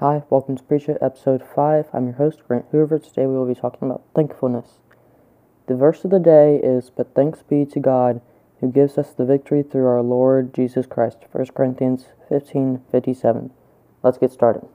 Hi, welcome to Preacher episode 5. I'm your host, Grant Hoover. Today we will be talking about thankfulness. The verse of the day is But thanks be to God who gives us the victory through our Lord Jesus Christ. 1 Corinthians 15 57. Let's get started.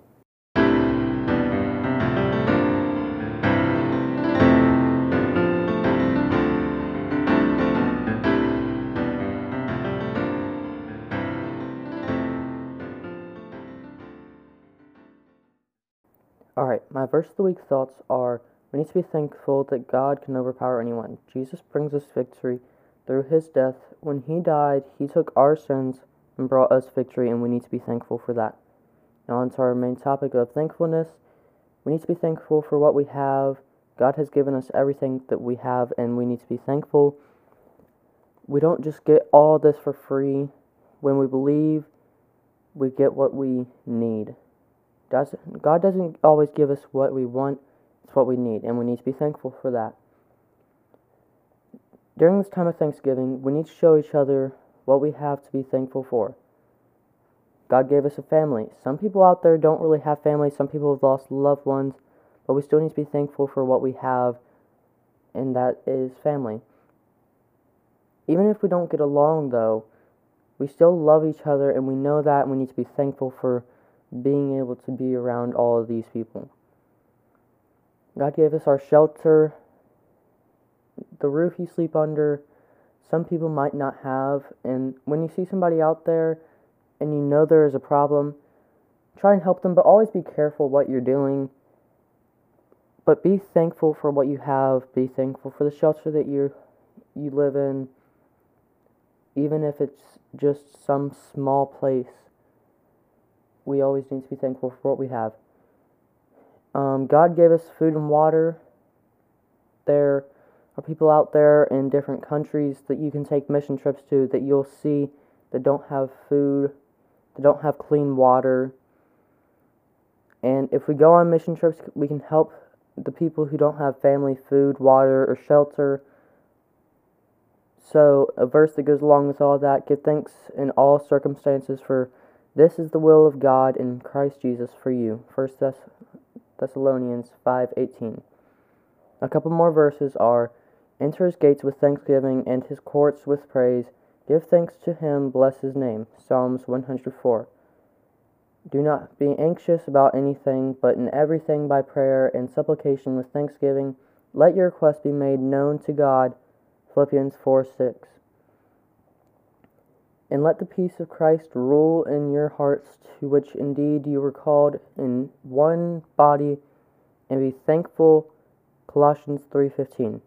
Alright, my verse of the week thoughts are we need to be thankful that God can overpower anyone. Jesus brings us victory through his death. When he died, he took our sins and brought us victory, and we need to be thankful for that. Now, on to our main topic of thankfulness. We need to be thankful for what we have. God has given us everything that we have, and we need to be thankful. We don't just get all this for free. When we believe, we get what we need. God doesn't always give us what we want, it's what we need, and we need to be thankful for that. During this time of Thanksgiving, we need to show each other what we have to be thankful for. God gave us a family. Some people out there don't really have families, some people have lost loved ones, but we still need to be thankful for what we have, and that is family. Even if we don't get along, though, we still love each other, and we know that, and we need to be thankful for being able to be around all of these people. God gave us our shelter, the roof you sleep under. Some people might not have, and when you see somebody out there and you know there is a problem, try and help them, but always be careful what you're doing. But be thankful for what you have. Be thankful for the shelter that you you live in, even if it's just some small place we always need to be thankful for what we have. Um, God gave us food and water. There are people out there in different countries that you can take mission trips to that you'll see that don't have food, that don't have clean water. And if we go on mission trips, we can help the people who don't have family, food, water, or shelter. So, a verse that goes along with all that give thanks in all circumstances, for this is the will of God in Christ Jesus for you. 1 Thess- Thessalonians 5:18. A couple more verses are Enter his gates with thanksgiving and his courts with praise. Give thanks to him, bless his name. Psalms 104. Do not be anxious about anything, but in everything by prayer and supplication with thanksgiving, let your requests be made known to God. Philippians 4 6. And let the peace of Christ rule in your hearts, to which indeed you were called in one body, and be thankful. Colossians 3:15.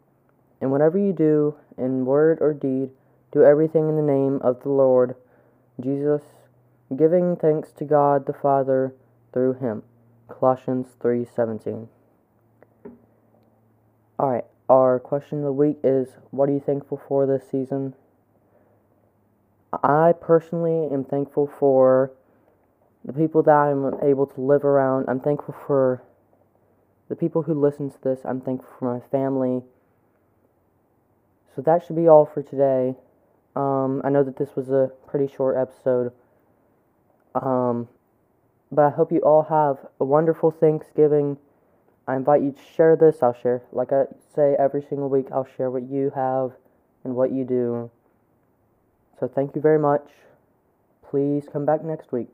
And whatever you do, in word or deed, do everything in the name of the Lord Jesus, giving thanks to God the Father through him. Colossians 3:17. All right, our question of the week is what are you thankful for this season? I personally am thankful for the people that I'm able to live around. I'm thankful for the people who listen to this. I'm thankful for my family. So that should be all for today. Um, I know that this was a pretty short episode. Um, but I hope you all have a wonderful Thanksgiving. I invite you to share this. I'll share, like I say every single week, I'll share what you have and what you do. So thank you very much. Please come back next week.